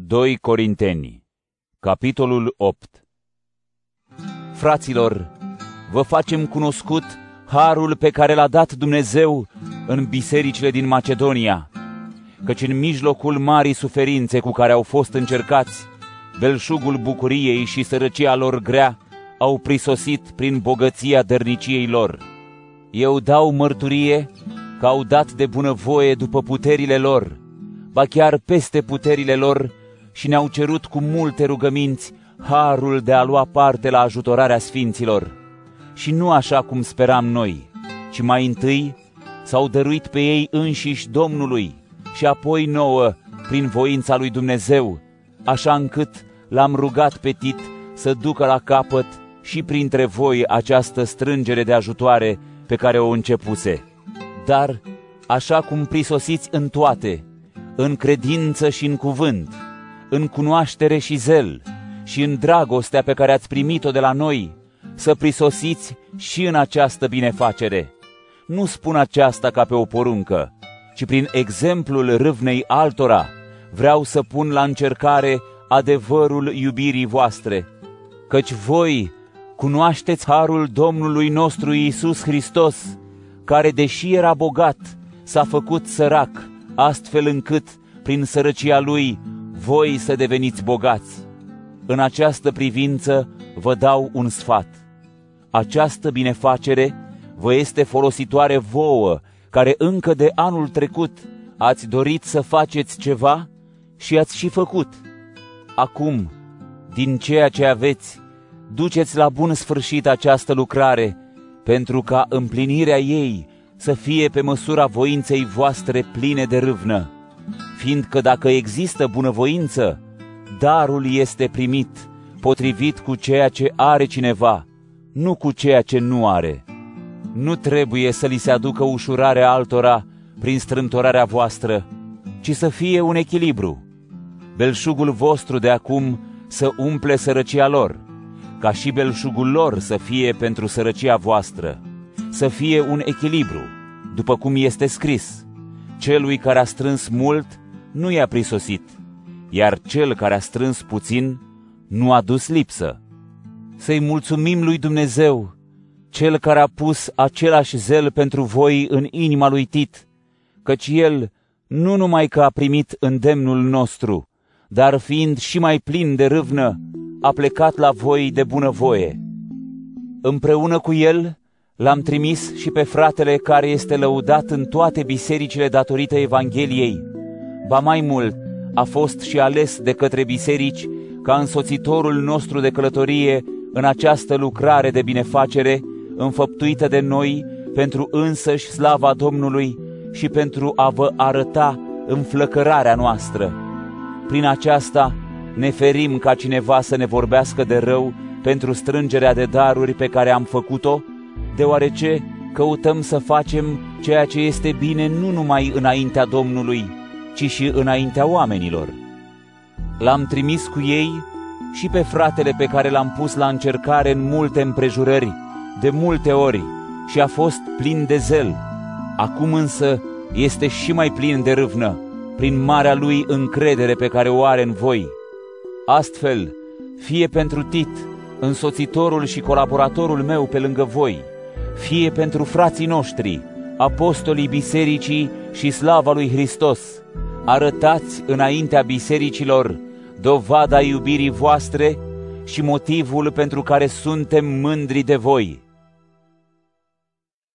2 Corinteni, capitolul 8 Fraților, vă facem cunoscut harul pe care l-a dat Dumnezeu în bisericile din Macedonia, căci în mijlocul marii suferințe cu care au fost încercați, belșugul bucuriei și sărăcia lor grea au prisosit prin bogăția dărniciei lor. Eu dau mărturie că au dat de bunăvoie după puterile lor, ba chiar peste puterile lor, și ne-au cerut cu multe rugăminți harul de a lua parte la ajutorarea sfinților. Și nu așa cum speram noi, ci mai întâi s-au dăruit pe ei înșiși Domnului și apoi nouă prin voința lui Dumnezeu, așa încât l-am rugat pe Tit să ducă la capăt și printre voi această strângere de ajutoare pe care o începuse. Dar, așa cum prisosiți în toate, în credință și în cuvânt, în cunoaștere și zel și în dragostea pe care ați primit-o de la noi, să prisosiți și în această binefacere. Nu spun aceasta ca pe o poruncă, ci prin exemplul râvnei altora vreau să pun la încercare adevărul iubirii voastre, căci voi cunoașteți harul Domnului nostru Iisus Hristos, care, deși era bogat, s-a făcut sărac, astfel încât, prin sărăcia lui, voi să deveniți bogați. În această privință vă dau un sfat. Această binefacere vă este folositoare vouă, care încă de anul trecut ați dorit să faceți ceva și ați și făcut. Acum, din ceea ce aveți, duceți la bun sfârșit această lucrare, pentru ca împlinirea ei să fie pe măsura voinței voastre pline de râvnă fiindcă dacă există bunăvoință, darul este primit potrivit cu ceea ce are cineva, nu cu ceea ce nu are. Nu trebuie să li se aducă ușurare altora prin strântorarea voastră, ci să fie un echilibru. Belșugul vostru de acum să umple sărăcia lor, ca și belșugul lor să fie pentru sărăcia voastră, să fie un echilibru, după cum este scris. Celui care a strâns mult nu i-a prisosit, iar cel care a strâns puțin nu a dus lipsă. Să-i mulțumim lui Dumnezeu, cel care a pus același zel pentru voi în inima lui Tit, căci el nu numai că a primit îndemnul nostru, dar fiind și mai plin de râvnă, a plecat la voi de bunăvoie. Împreună cu el l-am trimis și pe fratele care este lăudat în toate bisericile datorită Evangheliei, Ba mai mult, a fost și ales de către biserici ca însoțitorul nostru de călătorie în această lucrare de binefacere înfăptuită de noi pentru însăși slava Domnului și pentru a vă arăta înflăcărarea noastră. Prin aceasta ne ferim ca cineva să ne vorbească de rău pentru strângerea de daruri pe care am făcut-o, deoarece căutăm să facem ceea ce este bine nu numai înaintea Domnului, ci și înaintea oamenilor. L-am trimis cu ei și pe fratele pe care l-am pus la încercare în multe împrejurări, de multe ori, și a fost plin de zel. Acum însă este și mai plin de râvnă, prin marea lui încredere pe care o are în voi. Astfel, fie pentru Tit, însoțitorul și colaboratorul meu pe lângă voi, fie pentru frații noștri, apostolii bisericii și slava lui Hristos, arătați înaintea bisericilor dovada iubirii voastre și motivul pentru care suntem mândri de voi.